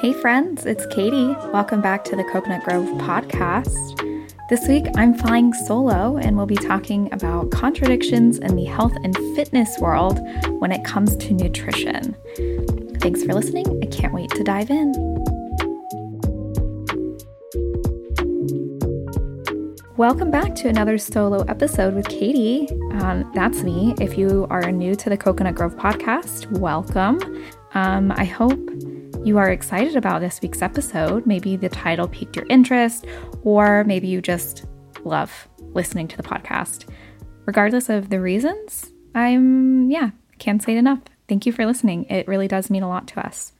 Hey, friends, it's Katie. Welcome back to the Cocoanut Grove podcast. This week, I'm flying solo and we'll be talking about contradictions in the health and fitness world when it comes to nutrition. Thanks for listening. I can't wait to dive in. Welcome back to another solo episode with Katie. Um, that's me. If you are new to the Cocoanut Grove podcast, welcome. Um, I hope you are excited about this week's episode. Maybe the title piqued your interest, or maybe you just love listening to the podcast. Regardless of the reasons, I'm, yeah, can't say it enough. Thank you for listening. It really does mean a lot to us.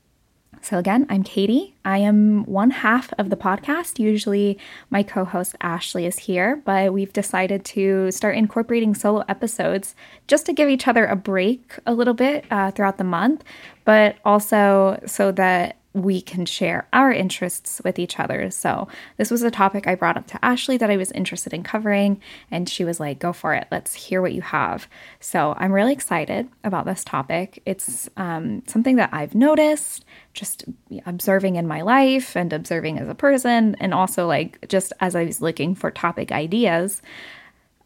So, again, I'm Katie. I am one half of the podcast. Usually, my co host Ashleigh is here, but we've decided to start incorporating solo episodes just to give each other a break a little bit uh, throughout the month, but also so that we can share our interests with each other. So, this was a topic I brought up to Ashleigh that I was interested in covering, and she was like, Go for it. Let's hear what you have. So, I'm really excited about this topic. It's um, something that I've noticed just observing in my life and observing as a person, and also like just as I was looking for topic ideas.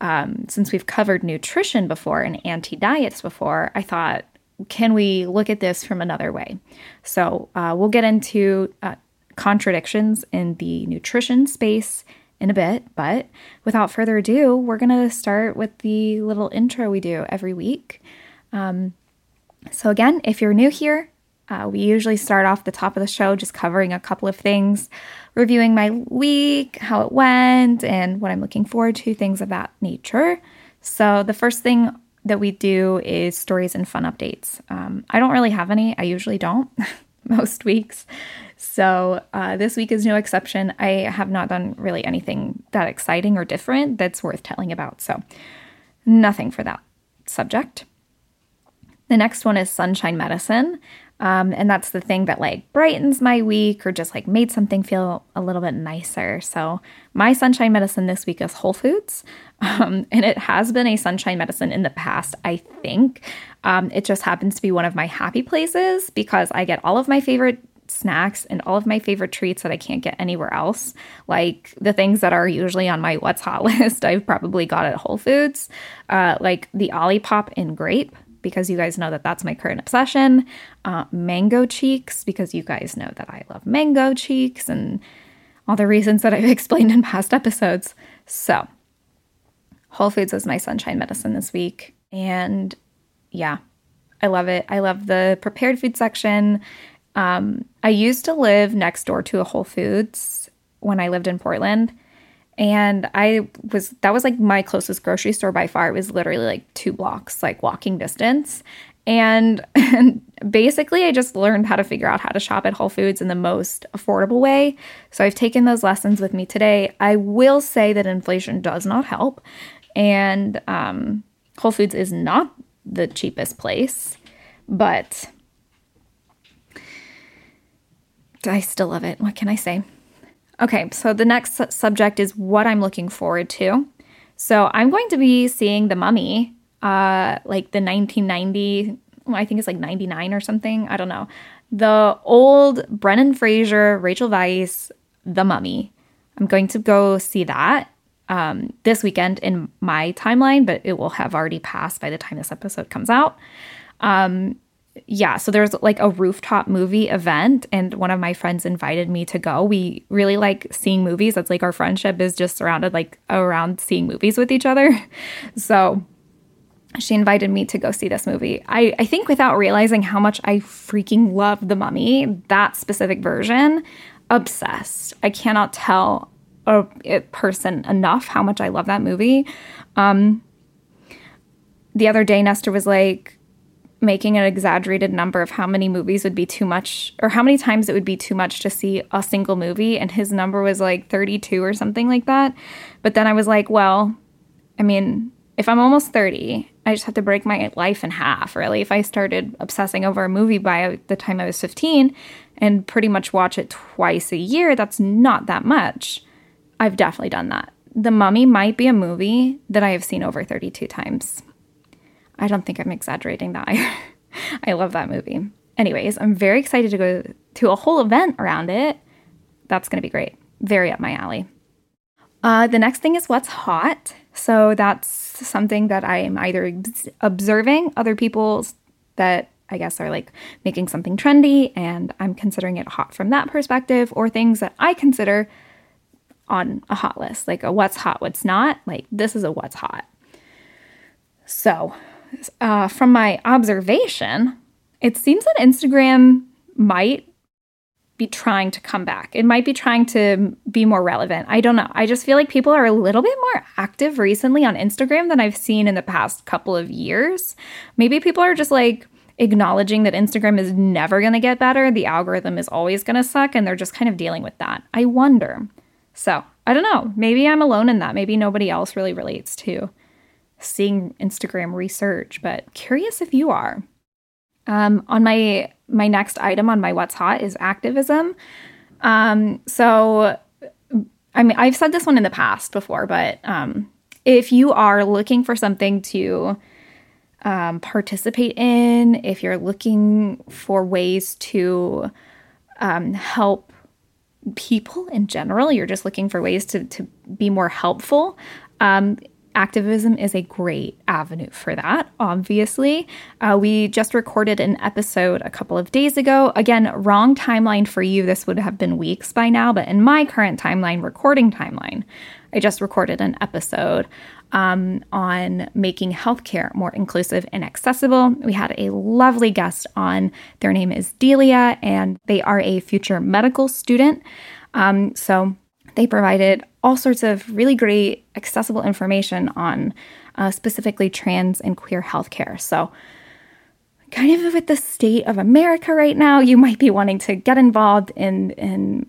Um, since we've covered nutrition before and anti diets before, I thought can we look at this from another way? So uh, we'll get into uh, contradictions in the nutrition space in a bit, but without further ado, we're going to start with the little intro we do every week. Um, so, again, if you're new here, uh, we usually start off the top of the show just covering a couple of things, reviewing my week, how it went, and what I'm looking forward to, things of that nature. So, the first thing that we do is stories and fun updates. Um, I don't really have any, I usually don't most weeks. So uh, this week is no exception. I have not done really anything that exciting or different that's worth telling about. So nothing for that subject. The next one is sunshine medicine. Um, and that's the thing that like brightens my week or just like made something feel a little bit nicer. So, my sunshine medicine this week is Whole Foods. Um, and it has been a sunshine medicine in the past, I think. Um, it just happens to be one of my happy places because I get all of my favorite snacks and all of my favorite treats that I can't get anywhere else. Like the things that are usually on my what's hot list, I've probably got at Whole Foods, uh, like the Olipop in grape because you guys know that that's my current obsession. Uh, mango cheeks, because you guys know that I love mango cheeks and all the reasons that I've explained in past episodes. So, Whole Foods is my sunshine medicine this week. And yeah, I love it. I love the prepared food section. Um, I used to live next door to a Whole Foods when I lived in Portland and I was that was like my closest grocery store by far. It was literally like two blocks, like walking distance. And, and basically, I just learned how to figure out how to shop at Whole Foods in the most affordable way. So I've taken those lessons with me today. I will say that inflation does not help, and um, Whole Foods is not the cheapest place, but I still love it. What can I say? Okay, so the next su- subject is what I'm looking forward to. So I'm going to be seeing The Mummy, uh, like the 1990, well, I think it's like 99 or something. I don't know. The old Brendan Fraser, Rachel Weisz, The Mummy. I'm going to go see that um, this weekend in my timeline, but it will have already passed by the time this episode comes out. Um, yeah, so there's like a rooftop movie event, and one of my friends invited me to go. We really like seeing movies. That's like our friendship is just surrounded like around seeing movies with each other. So she invited me to go see this movie. I, I think without realizing how much I freaking love The Mummy, that specific version, obsessed. I cannot tell a, a person enough how much I love that movie. Um, the other day, Nestor was like, making an exaggerated number of how many movies would be too much or how many times it would be too much to see a single movie and his number was like 32 or something like that. But then i was like well i mean if i'm almost 30 i just have to break my life in half really. If i started obsessing over a movie by the time i was 15 and pretty much watch it twice a year that's not that much. I've definitely done that. The mummy might be a movie that i have seen over 32 times I don't think I'm exaggerating that. I, love that movie. Anyways, I'm very excited to go to a whole event around it, that's going to be great. Very up my alley. Uh, the next thing is what's hot. So that's something that I am either observing other people's that I guess are like making something trendy and I'm considering it hot from that perspective, or things that I consider on a hot list, like a what's hot, what's not. Like this is a what's hot. So, uh, from my observation, it seems that Instagram might be trying to come back. It might be trying to be more relevant. I don't know. I just feel like people are a little bit more active recently on Instagram than I've seen in the past couple of years. Maybe people are just like acknowledging that Instagram is never going to get better. The algorithm is always going to suck, and they're just kind of dealing with that. I wonder. So, I don't know. Maybe I'm alone in that. Maybe nobody else really relates to seeing Instagram research, but curious if you are. Um, on my my next item on my what's hot is activism. Um, so, I mean, I've said this one in the past before, but um, if you are looking for something to um, participate in, if you're looking for ways to um, help people in general, you're just looking for ways to, to be more helpful, um, activism is a great avenue for that, obviously. Uh, we just recorded an episode a couple of days ago. Again, wrong timeline for you. This would have been weeks by now, but in my current timeline, recording timeline, I just recorded an episode um, on making healthcare more inclusive and accessible. We had a lovely guest on. Their name is Delia, and they are a future medical student. Um, so they provided all sorts of really great accessible information on uh, specifically trans and queer healthcare. So, kind of with the state of America right now, you might be wanting to get involved in in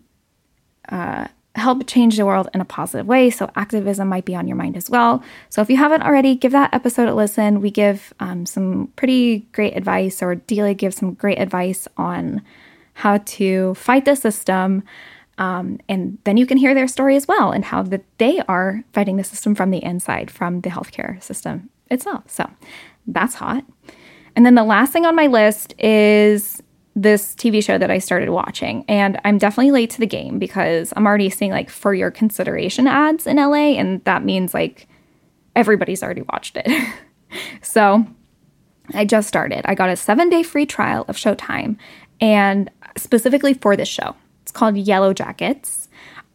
uh, help change the world in a positive way. So, activism might be on your mind as well. So, if you haven't already, give that episode a listen. We give um, some pretty great advice, or Delia gives some great advice on how to fight the system. Um, and then you can hear their story as well and how that they are fighting the system from the inside, from the healthcare system itself. So that's hot. And then the last thing on my list is this TV show that I started watching. And I'm definitely late to the game because I'm already seeing like for your consideration ads in LA. And that means like everybody's already watched it. so I just started. I got a seven day free trial of Showtime and specifically for this show called Yellowjackets.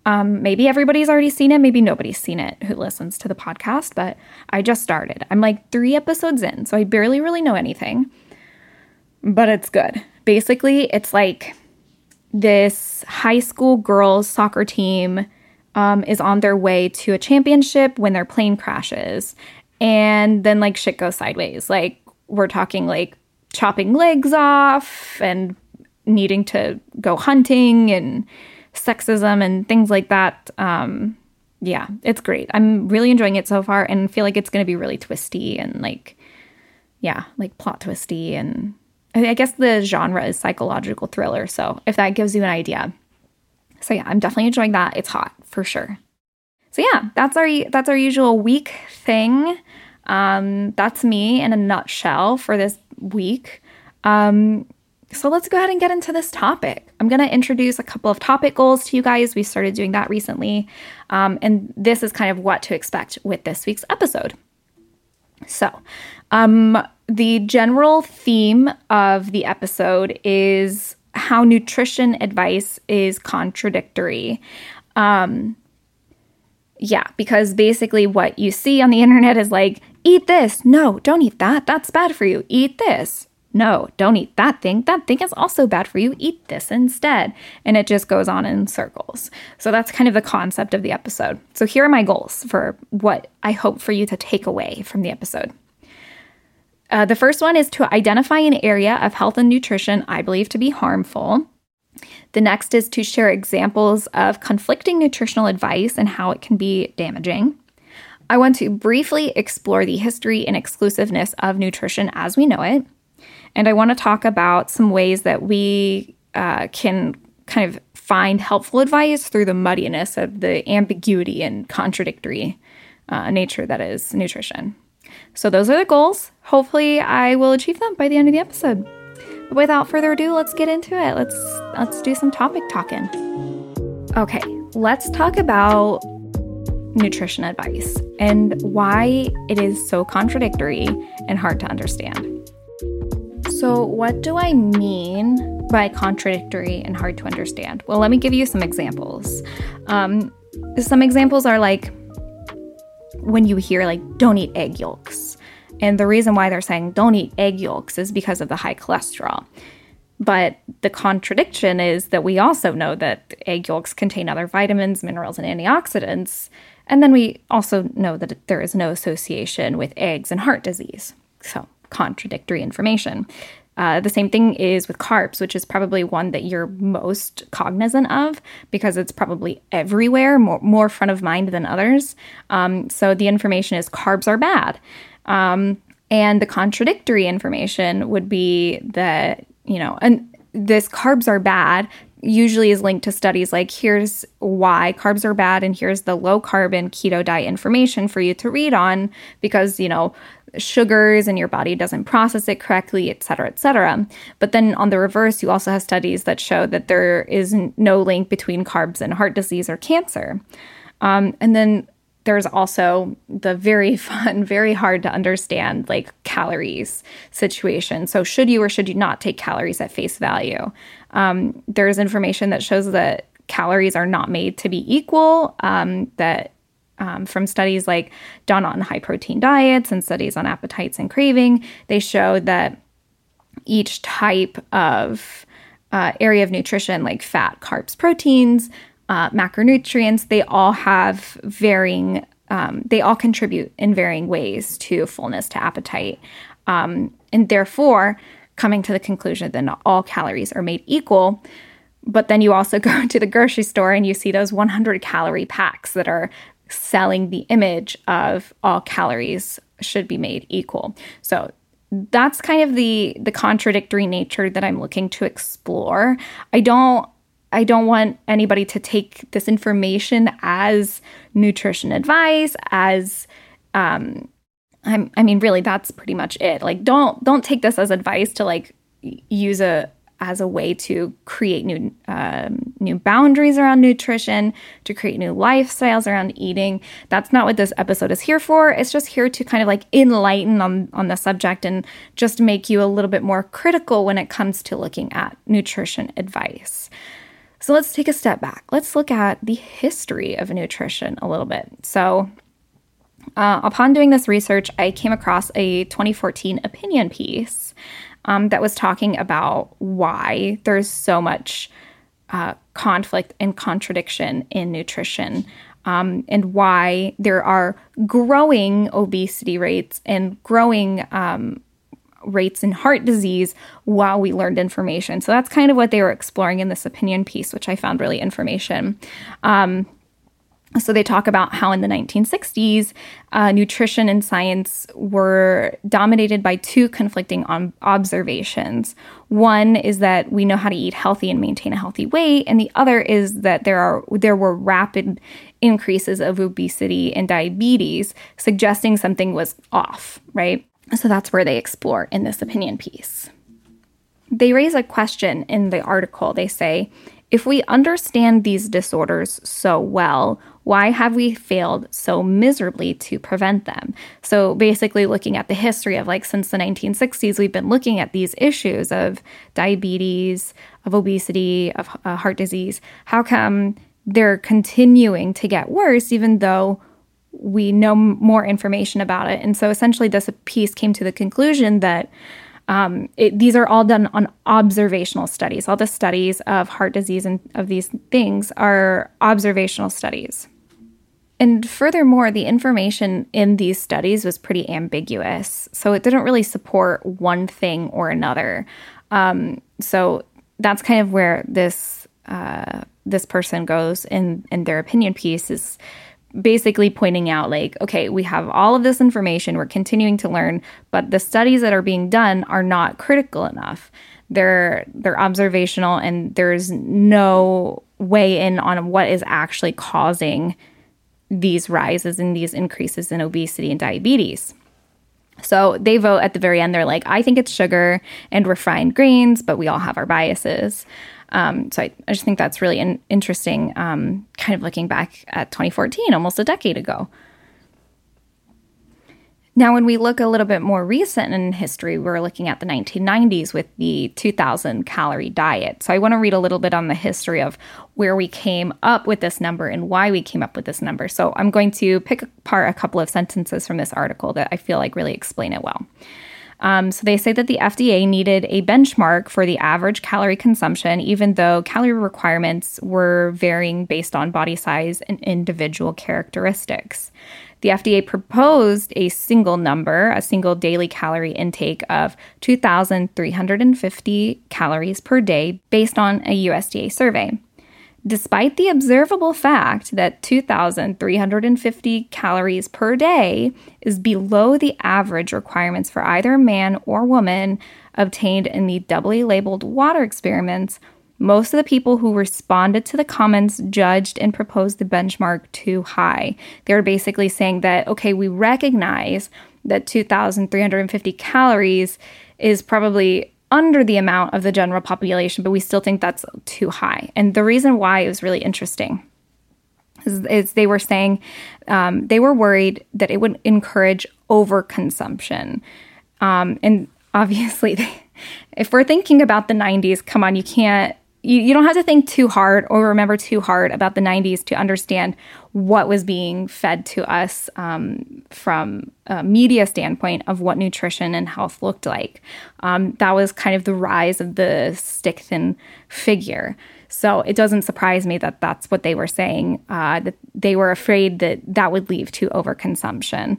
Um, maybe everybody's already seen it, maybe nobody's seen it who listens to the podcast, but I just started. I'm like three episodes in, so I barely really know anything, but it's good. Basically, it's like this high school girls soccer team um, is on their way to a championship when their plane crashes, and then like shit goes sideways. Like, we're talking like chopping legs off and needing to go hunting and sexism and things like that. Um, yeah, it's great. I'm really enjoying it so far and feel like it's going to be really twisty and like, yeah, like plot twisty. And I guess the genre is psychological thriller. So if that gives you an idea. So yeah, I'm definitely enjoying that. It's hot for sure. So yeah, that's our that's our usual week thing. Um, that's me in a nutshell for this week. Um, so let's go ahead and get into this topic. I'm going to introduce a couple of topic goals to you guys. We started doing that recently. Um, and this is kind of what to expect with this week's episode. So, um, the general theme of the episode is how nutrition advice is contradictory. Um, yeah, because basically what you see on the internet is like, eat this. No, don't eat that. That's bad for you. Eat this. No, don't eat that thing. That thing is also bad for you. Eat this instead. And it just goes on in circles. So that's kind of the concept of the episode. So here are my goals for what I hope for you to take away from the episode. Uh, the first one is to identify an area of health and nutrition I believe to be harmful. The next is to share examples of conflicting nutritional advice and how it can be damaging. I want to briefly explore the history and exclusiveness of nutrition as we know it. And I want to talk about some ways that we uh, can kind of find helpful advice through the muddiness of the ambiguity and contradictory uh, nature that is nutrition. So, those are the goals. Hopefully, I will achieve them by the end of the episode. But without further ado, let's get into it. Let's let's do some topic talking. Okay, let's talk about nutrition advice and why it is so contradictory and hard to understand. So, what do I mean by contradictory and hard to understand? Well, let me give you some examples. Um, some examples are like when you hear, like, don't eat egg yolks. And the reason why they're saying don't eat egg yolks is because of the high cholesterol. But the contradiction is that we also know that egg yolks contain other vitamins, minerals, and antioxidants. And then we also know that there is no association with eggs and heart disease. So, contradictory information. Uh, the same thing is with carbs, which is probably one that you're most cognizant of because it's probably everywhere, more, more front of mind than others. Um, so the information is carbs are bad. Um, and the contradictory information would be that, you know, and this carbs are bad usually is linked to studies like here's why carbs are bad and here's the low carbon keto diet information for you to read on because you know sugars and your body doesn't process it correctly et cetera et cetera but then on the reverse you also have studies that show that there is no link between carbs and heart disease or cancer um, and then there's also the very fun, very hard to understand, like calories situation. So, should you or should you not take calories at face value? Um, there's information that shows that calories are not made to be equal, um, that um, from studies like done on high protein diets and studies on appetites and craving, they show that each type of uh, area of nutrition, like fat, carbs, proteins, uh, macronutrients, they all have varying, um, they all contribute in varying ways to fullness, to appetite. Um, and therefore, coming to the conclusion that not all calories are made equal. But then you also go to the grocery store and you see those 100 calorie packs that are selling the image of all calories should be made equal. So that's kind of the the contradictory nature that I'm looking to explore. I don't I don't want anybody to take this information as nutrition advice, as um, I'm, I mean, really, that's pretty much it. Like, don't don't take this as advice to like use a as a way to create new um, new boundaries around nutrition, to create new lifestyles around eating. That's not what this episode is here for. It's just here to kind of like enlighten on on the subject and just make you a little bit more critical when it comes to looking at nutrition advice. So let's take a step back. Let's look at the history of nutrition a little bit. So, uh, upon doing this research, I came across a 2014 opinion piece um, that was talking about why there's so much uh, conflict and contradiction in nutrition. Um, and why there are growing obesity rates and growing um, rates in heart disease while we learned information. So that's kind of what they were exploring in this opinion piece, which I found really information. Um, so they talk about how in the 1960s, uh, nutrition and science were dominated by two conflicting on- observations. One is that we know how to eat healthy and maintain a healthy weight, and the other is that there are there were rapid increases of obesity and diabetes, suggesting something was off. Right. So that's where they explore in this opinion piece. They raise a question in the article. They say, if we understand these disorders so well, why have we failed so miserably to prevent them? So, basically, looking at the history of like since the 1960s, we've been looking at these issues of diabetes, of obesity, of uh, heart disease. How come they're continuing to get worse, even though we know more information about it. And so essentially, this piece came to the conclusion that um, it, these are all done on observational studies. All the studies of heart disease and of these things are observational studies. And furthermore, the information in these studies was pretty ambiguous. So it didn't really support one thing or another. Um, so that's kind of where this uh, this person goes in in their opinion piece is basically pointing out like okay we have all of this information we're continuing to learn but the studies that are being done are not critical enough they're they're observational and there's no way in on what is actually causing these rises and these increases in obesity and diabetes So they vote at the very end. They're like, I think it's sugar and refined grains, but we all have our biases. Um, so I, I, just think that's really an interesting, um, kind of looking back at 2014, almost a decade ago. Now, when we look a little bit more recent in history, we're looking at the 1990s with the 2000 calorie diet. So I want to read a little bit on the history of where we came up with this number and why we came up with this number. So I'm going to pick apart a couple of sentences from this article that I feel like really explain it well. Um, so they say that the FDA needed a benchmark for the average calorie consumption, even though calorie requirements were varying based on body size and individual characteristics. The FDA proposed a single number, a single daily calorie intake of 2,350 calories per day based on a USDA survey. Despite the observable fact that 2,350 calories per day is below the average requirements for either man or woman obtained in the doubly labeled water experiments, most of the people who responded to the comments judged and proposed the benchmark too high. They were basically saying that, okay, we recognize that 2,350 calories is probably under the amount of the general population, but we still think that's too high. And the reason why it was really interesting is, is they were saying um, they were worried that it would encourage overconsumption. Um, and obviously, if we're thinking about the 90s, come on, you can't you, you don't have to think too hard or remember too hard about the 90s to understand what was being fed to us um, from a media standpoint of what nutrition and health looked like. Um, that was kind of the rise of the stick thin figure. So it doesn't surprise me that that's what they were saying, uh, that they were afraid that that would lead to overconsumption.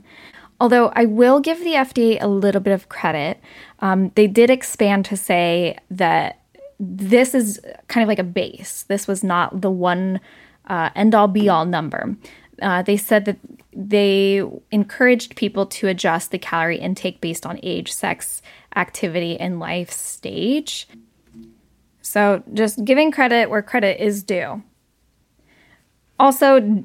Although I will give the FDA a little bit of credit, um, they did expand to say that this is kind of like a base. This was not the one uh, end all be all number. Uh, they said that they encouraged people to adjust the calorie intake based on age, sex, activity, and life stage. So just giving credit where credit is due. Also,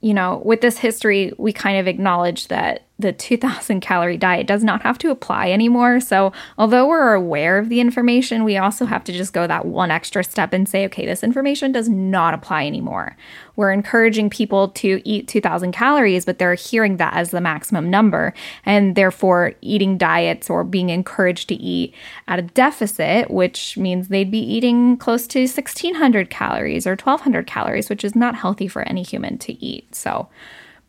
you know, with this history, we kind of acknowledge that the 2000 calorie diet does not have to apply anymore. So, although we're aware of the information, we also have to just go that one extra step and say, okay, this information does not apply anymore. We're encouraging people to eat 2000 calories, but they're hearing that as the maximum number. And therefore, eating diets or being encouraged to eat at a deficit, which means they'd be eating close to 1600 calories or 1200 calories, which is not healthy for any human to eat. So,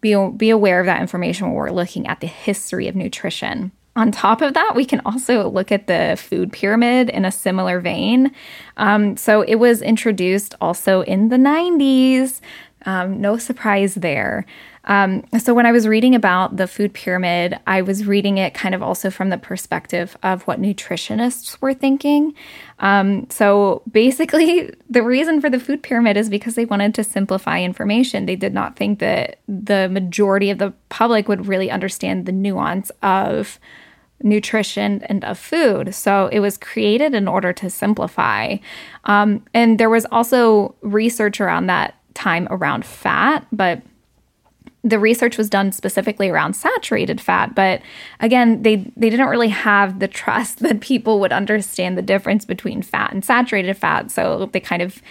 be, be aware of that information when we're looking at the history of nutrition. On top of that, we can also look at the food pyramid in a similar vein. Um, so it was introduced also in the 90s. Um, no surprise there. Um, so, when I was reading about the food pyramid, I was reading it kind of also from the perspective of what nutritionists were thinking. Um, so, basically, the reason for the food pyramid is because they wanted to simplify information. They did not think that the majority of the public would really understand the nuance of nutrition and of food. So it was created in order to simplify. Um, and there was also research around that time around fat, but the research was done specifically around saturated fat but again they they didn't really have the trust that people would understand the difference between fat and saturated fat so they kind of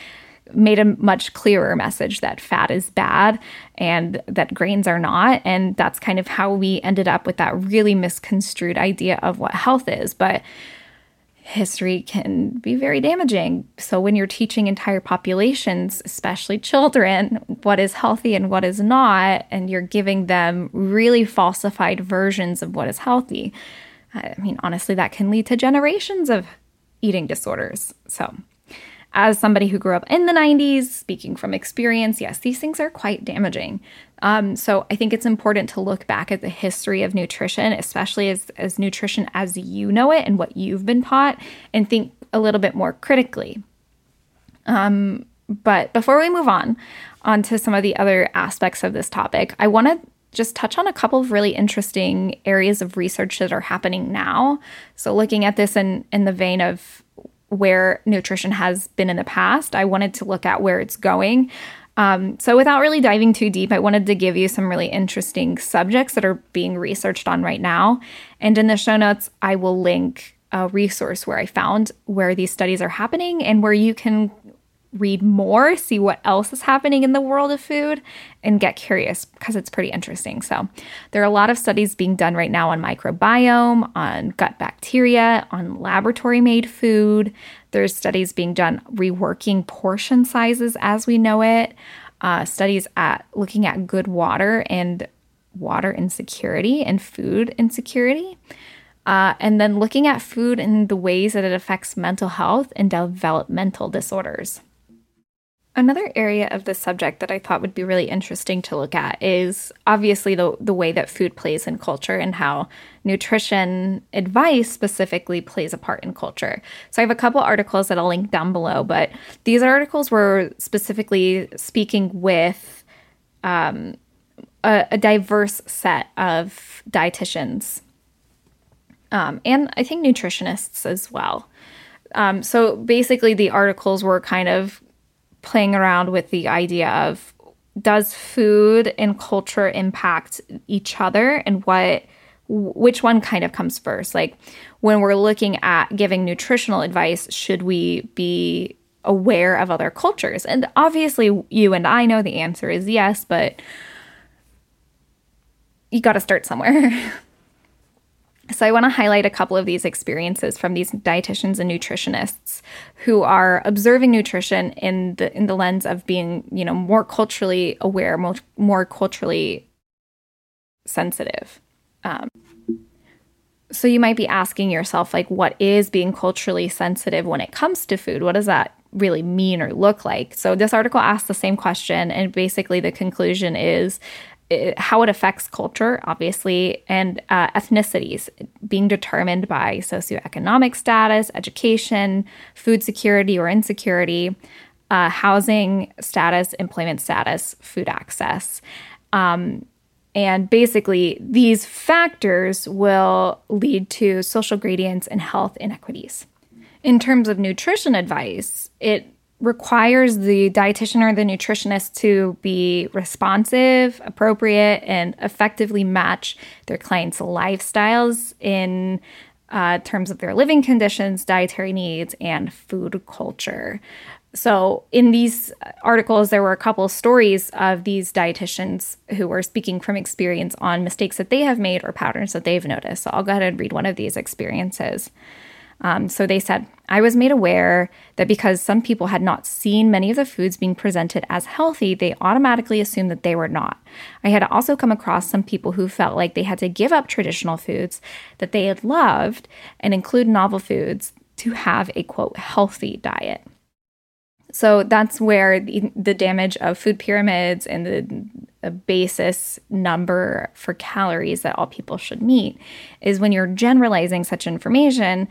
made a much clearer message that fat is bad and that grains are not and that's kind of how we ended up with that really misconstrued idea of what health is. But history can be very damaging. So, when you're teaching entire populations, especially children, what is healthy and what is not, and you're giving them really falsified versions of what is healthy, I mean, honestly, that can lead to generations of eating disorders. So, as somebody who grew up in the 90s, speaking from experience, yes, these things are quite damaging. Um, so I think it's important to look back at the history of nutrition, especially as, as nutrition as you know it and what you've been taught, and think a little bit more critically. Um, but before we move on, on to some of the other aspects of this topic, I want to just touch on a couple of really interesting areas of research that are happening now. So, looking at this in, in the vein of where nutrition has been in the past, I wanted to look at where it's going. Um, so, without really diving too deep, I wanted to give you some really interesting subjects that are being researched on right now. And in the show notes, I will link a resource where I found where these studies are happening and where you can read more, see what else is happening in the world of food, and get curious because it's pretty interesting. So, there are a lot of studies being done right now on microbiome, on gut bacteria, on laboratory made food. There's studies being done reworking portion sizes as we know it, uh, studies at looking at good water and water insecurity and food insecurity. Uh, and then looking at food and the ways that it affects mental health and developmental disorders. Another area of the subject that I thought would be really interesting to look at is obviously the, the way that food plays in culture and how nutrition advice specifically plays a part in culture. So I have a couple articles that I'll link down below, but these articles were specifically speaking with um, a, a, diverse set of dietitians um, and I think nutritionists as well. Um, so basically, the articles were kind of playing around with the idea of does food and culture impact each other and what which one kind of comes first? Like when we're looking at giving nutritional advice should we be aware of other cultures? And obviously you and I know the answer is yes but you got to start somewhere So, I want to highlight a couple of these experiences from these dietitians and nutritionists who are observing nutrition in the in the lens of being, you know, more culturally aware, more, more culturally sensitive. Um, so, you might be asking yourself, like, what is being culturally sensitive when it comes to food? What does that really mean or look like? So, this article asks the same question, and basically the conclusion is it, how it affects culture, obviously, and uh, ethnicities being determined by socioeconomic status, education, food security or insecurity, uh, housing status, employment status, food access. Um, and basically, these factors will lead to social gradients and health inequities. In terms of nutrition advice, it requires the dietitian or the nutritionist to be responsive, appropriate, and effectively match their clients' lifestyles in uh, terms of their living conditions, dietary needs, and food culture. So, in these articles, there were a couple of stories of these dietitians who were speaking from experience on mistakes that they have made or patterns that they've noticed. So, I'll go ahead and read one of these experiences. Um, so they said, I was made aware that because some people had not seen many of the foods being presented as healthy, they automatically assumed that they were not. I had also come across some people who felt like they had to give up traditional foods that they had loved and include novel foods to have a quote healthy diet. So that's where the, the damage of food pyramids and the, the basis number for calories that all people should meet is when you're generalizing such information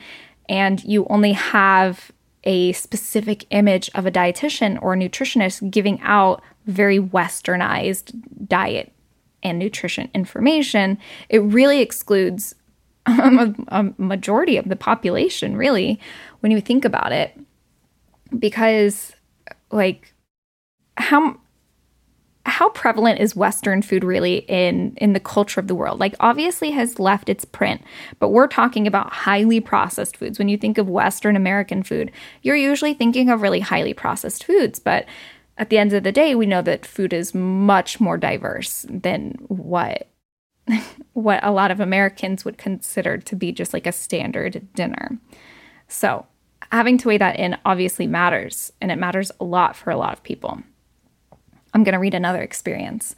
and you only have a specific image of a dietitian or a nutritionist giving out very westernized diet and nutrition information, it really excludes a, a, majority of the population, really, when you think about it. Because, like, how how prevalent is western food really in in the culture of the world? Like obviously has left its print but we're talking about highly processed foods. When you think of western american food you're usually thinking of really highly processed foods but at the end of the day we know that food is much more diverse than what what a lot of americans would consider to be just like a standard dinner. So having to weigh that in obviously matters and it matters a lot for a lot of people I'm going to read another experience.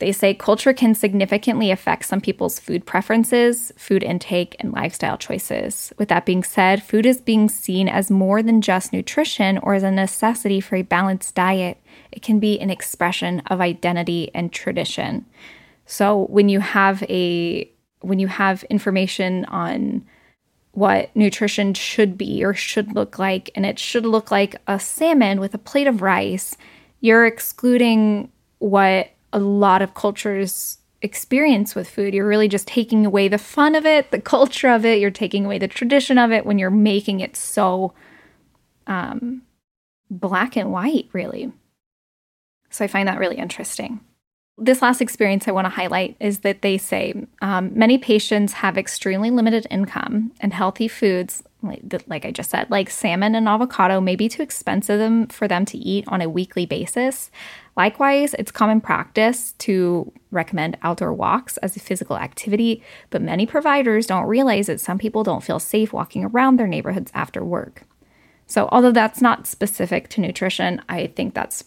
They say culture can significantly affect some people's food preferences, food intake, and lifestyle choices. With that being said, food is being seen as more than just nutrition or as a necessity for a balanced diet. It can be an expression of identity and tradition. So when you have a when you have information on what nutrition should be or should look like and it should look like a salmon with a plate of rice you're excluding what a lot of cultures experience with food. You're really just taking away the fun of it, the culture of it. You're taking away the tradition of it when you're making it so um, black and white, really. So I find that really interesting. This last experience I want to highlight is that they say um, many patients have extremely limited income and healthy foods, like, I just said, like salmon and avocado, may be too expensive for them to eat on a weekly basis. Likewise, it's common practice to recommend outdoor walks as a physical activity, but many providers don't realize that some people don't feel safe walking around their neighborhoods after work. So, although that's not specific to nutrition, I think that's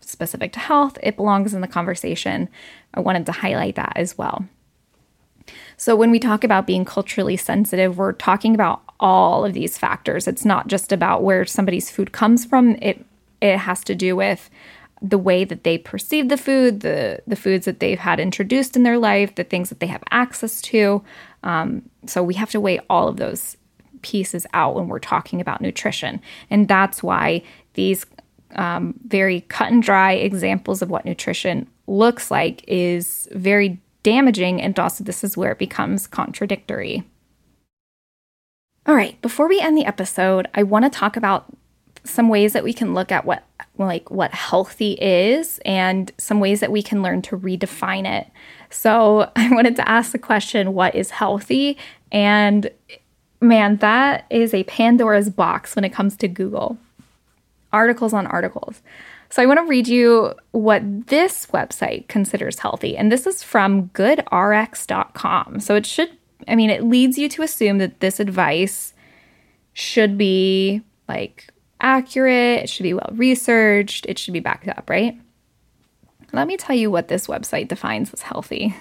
specific to health. It belongs in the conversation. I wanted to highlight that as well. So, when we talk about being culturally sensitive, we're talking about all of these factors. It's not just about where somebody's food comes from, it, it has to do with the way that they perceive the food, the, the foods that they've had introduced in their life, the things that they have access to. Um, so, we have to weigh all of those pieces out when we're talking about nutrition. And that's why these um, very cut and dry examples of what nutrition looks like is very damaging. And also, this is where it becomes contradictory. All right, before we end the episode, I want to talk about some ways that we can look at what like what healthy is and some ways that we can learn to redefine it. So, I wanted to ask the question what is healthy and man, that is a Pandora's box when it comes to Google. Articles on articles. So I want to read you what this website considers healthy. And this is from goodrx.com. So it should, I mean, it leads you to assume that this advice should be like accurate, it should be well researched, it should be backed up, right? Let me tell you what this website defines as healthy.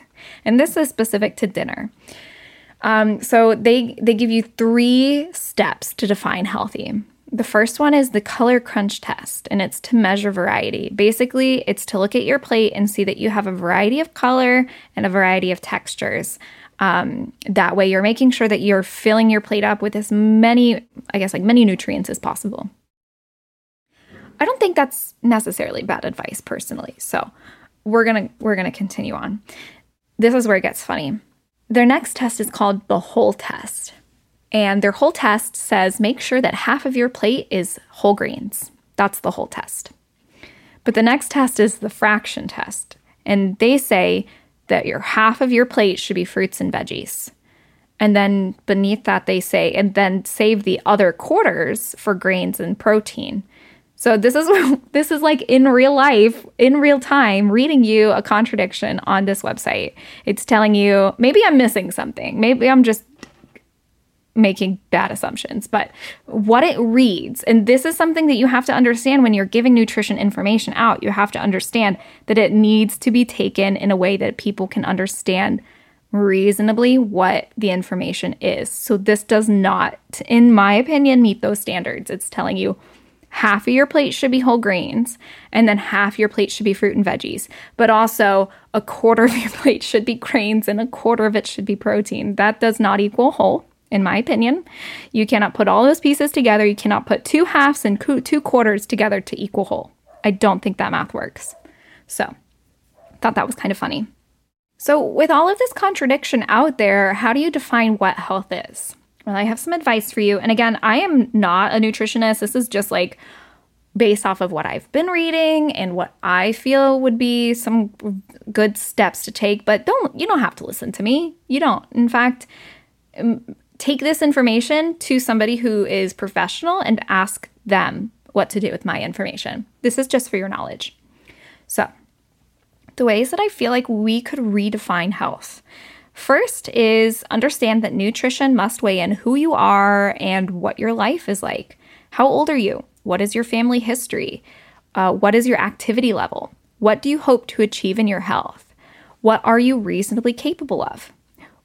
And this is specific to dinner. Um, so they they give you three steps to define healthy. The first one is the color crunch test, and it's to measure variety. Basically, it's to look at your plate and see that you have a variety of color and a variety of textures. Um, that way, you're making sure that you're filling your plate up with as many, I guess, like many nutrients as possible. I don't think that's necessarily bad advice personally. So we're gonna we're gonna continue on. This is where it gets funny. Their next test is called the whole test. And their whole test says make sure that half of your plate is whole grains. That's the whole test. But the next test is the fraction test. And they say that your half of your plate should be fruits and veggies. And then beneath that, they say, and then save the other quarters for grains and protein. So this is this is like in real life, in real time, reading you a contradiction on this website. It's telling you maybe I'm missing something. Maybe I'm just making bad assumptions, but what it reads, and this is something that you have to understand when you're giving nutrition information out. You have to understand that it needs to be taken in a way that people can understand reasonably what the information is. So this does not, in my opinion, meet those standards. It's telling you half of your plate should be whole grains and then half your plate should be fruit and veggies but also a quarter of your plate should be grains and a quarter of it should be protein that does not equal whole in my opinion you cannot put all those pieces together you cannot put two halves and two quarters together to equal whole i don't think that math works so thought that was kind of funny so with all of this contradiction out there how do you define what health is well, I have some advice for you. And again, I am not a nutritionist. This is just like based off of what I've been reading and what I feel would be some good steps to take. But don't, you don't have to listen to me. You don't. In fact, take this information to somebody who is professional and ask them what to do with my information. This is just for your knowledge. So, the ways that I feel like we could redefine health. First is understand that nutrition must weigh in who you are and what your life is like. How old are you? What is your family history? Uh, what is your activity level? What do you hope to achieve in your health? What are you reasonably capable of?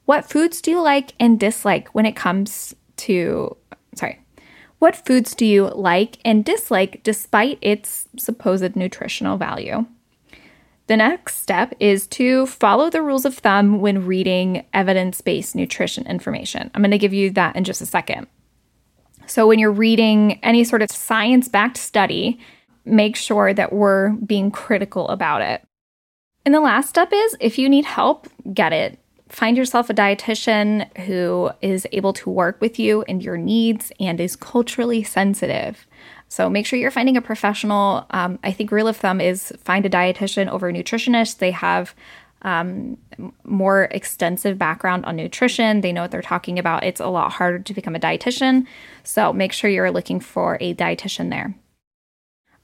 What foods do you like and dislike when it comes to, sorry, what foods do you like and dislike despite its supposed nutritional value? The next step is to follow the rules of thumb when reading evidence based nutrition information. I'm going to give you that in just a second. So, when you're reading any sort of science backed study, make sure that we're being critical about it. And the last step is if you need help, get it. Find yourself a dietitian who is able to work with you and your needs and is culturally sensitive. So make sure you're finding a professional. Um, I think rule of thumb is find a dietitian over a nutritionist. They have um, more extensive background on nutrition. They know what they're talking about. It's a lot harder to become a dietitian. So make sure you're looking for a dietitian there.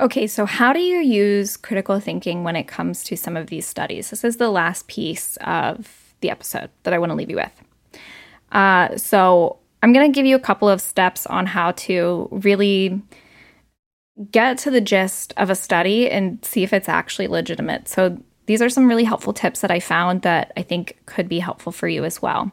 Okay, so how do you use critical thinking when it comes to some of these studies? This is the last piece of the episode that I want to leave you with. Uh, so I'm going to give you a couple of steps on how to really get to the gist of a study and see if it's actually legitimate. So these are some really helpful tips that I found that I think could be helpful for you as well.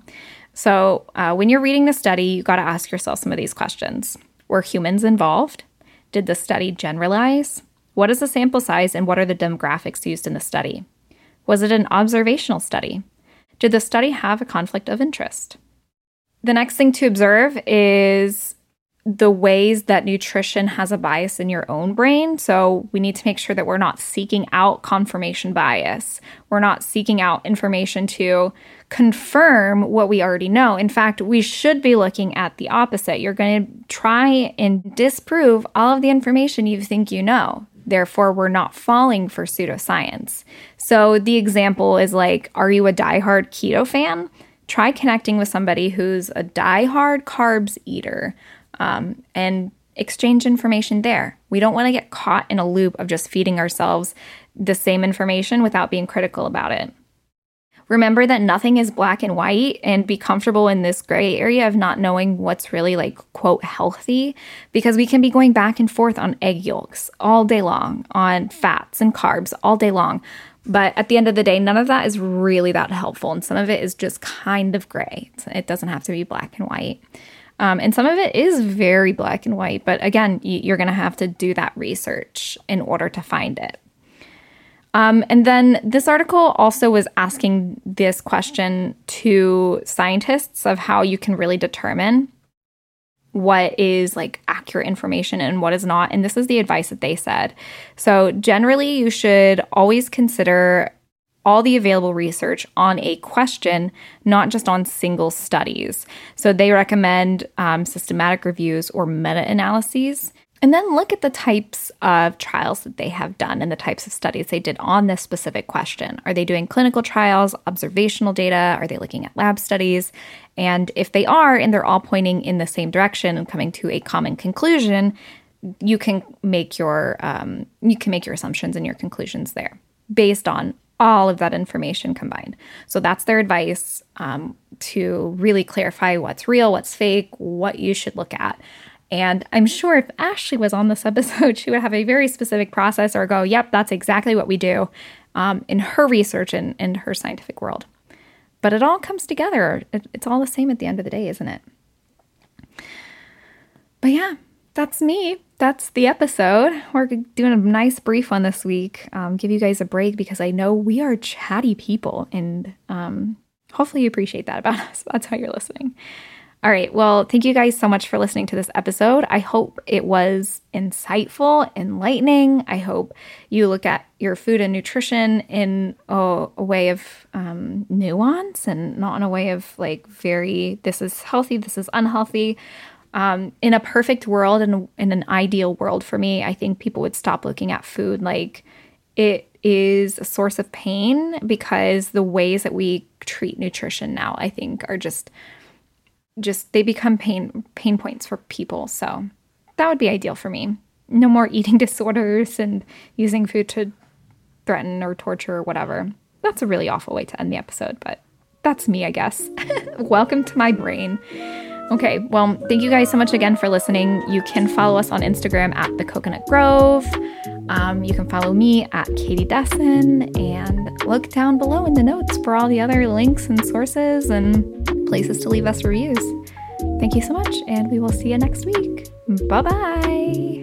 So, uh, when you're reading the study, you got to ask yourself some of these questions Were humans involved? Did the study generalize? What is the sample size and what are the demographics used in the study? Was it an observational study? Did the study have a conflict of interest? The next thing to observe is the ways that nutrition has a bias in your own brain. So we need to make sure that we're not seeking out confirmation bias. We're not seeking out information to confirm what we already know. In fact, we should be looking at the opposite. You're going to try and disprove all of the information you think you know. Therefore, we're not falling for pseudoscience. So the example is like, are you a diehard keto fan? Try connecting with somebody who's a diehard carbs eater um, and exchange information there. We don't want to get caught in a loop of just feeding ourselves the same information without being critical about it. Remember that nothing is black and white and be comfortable in this gray area of not knowing what's really like, quote, healthy, because we can be going back and forth on egg yolks all day long, on fats and carbs all day long. But at the end of the day, none of that is really that helpful. And some of it is just kind of gray. It doesn't have to be black and white. Um, and some of it is very black and white, but again, you're going to have to do that research in order to find it. Um, and then this article also was asking this question to scientists of how you can really determine what is like accurate information and what is not. And this is the advice that they said. So, generally, you should always consider all the available research on a question, not just on single studies. So they recommend um, systematic reviews or meta analyses. And then look at the types of trials that they have done and the types of studies they did on this specific question. Are they doing clinical trials, observational data? Are they looking at lab studies? And if they are, and they're all pointing in the same direction and coming to a common conclusion, you can make your um, you can make your assumptions and your conclusions there based on all of that information combined. So that's their advice um, to really clarify what's real, what's fake, what you should look at. And I'm sure if Ashleigh was on this episode, she would have a very specific process or go, yep, that's exactly what we do um, in her research and in her scientific world. But it all comes together. It, it's all the same at the end of the day, isn't it? But yeah, that's me that's the episode. We're doing a nice brief one this week. Um, give you guys a break because I know we are chatty people, and um, hopefully you appreciate that about us. That's how you're listening. All right. Well, thank you guys so much for listening to this episode. I hope it was insightful, enlightening. I hope you look at your food and nutrition in a, a way of um, nuance and not in a way of like very, this is healthy, this is unhealthy. Um, in a perfect world and in an ideal world for me, I think people would stop looking at food like it is a source of pain because the ways that we treat nutrition now, I think, are just just they become pain pain points for people. So that would be ideal for me. No more eating disorders and using food to threaten or torture or whatever. That's a really awful way to end the episode, but that's me, I guess. Welcome to my brain. Okay, well, thank you guys so much again for listening. You can follow us on Instagram at the Cocoanut Grove. Um, you can follow me at Katie Desson and look down below in the notes for all the other links and sources and places to leave us reviews. Thank you so much, and we will see you next week. Bye bye.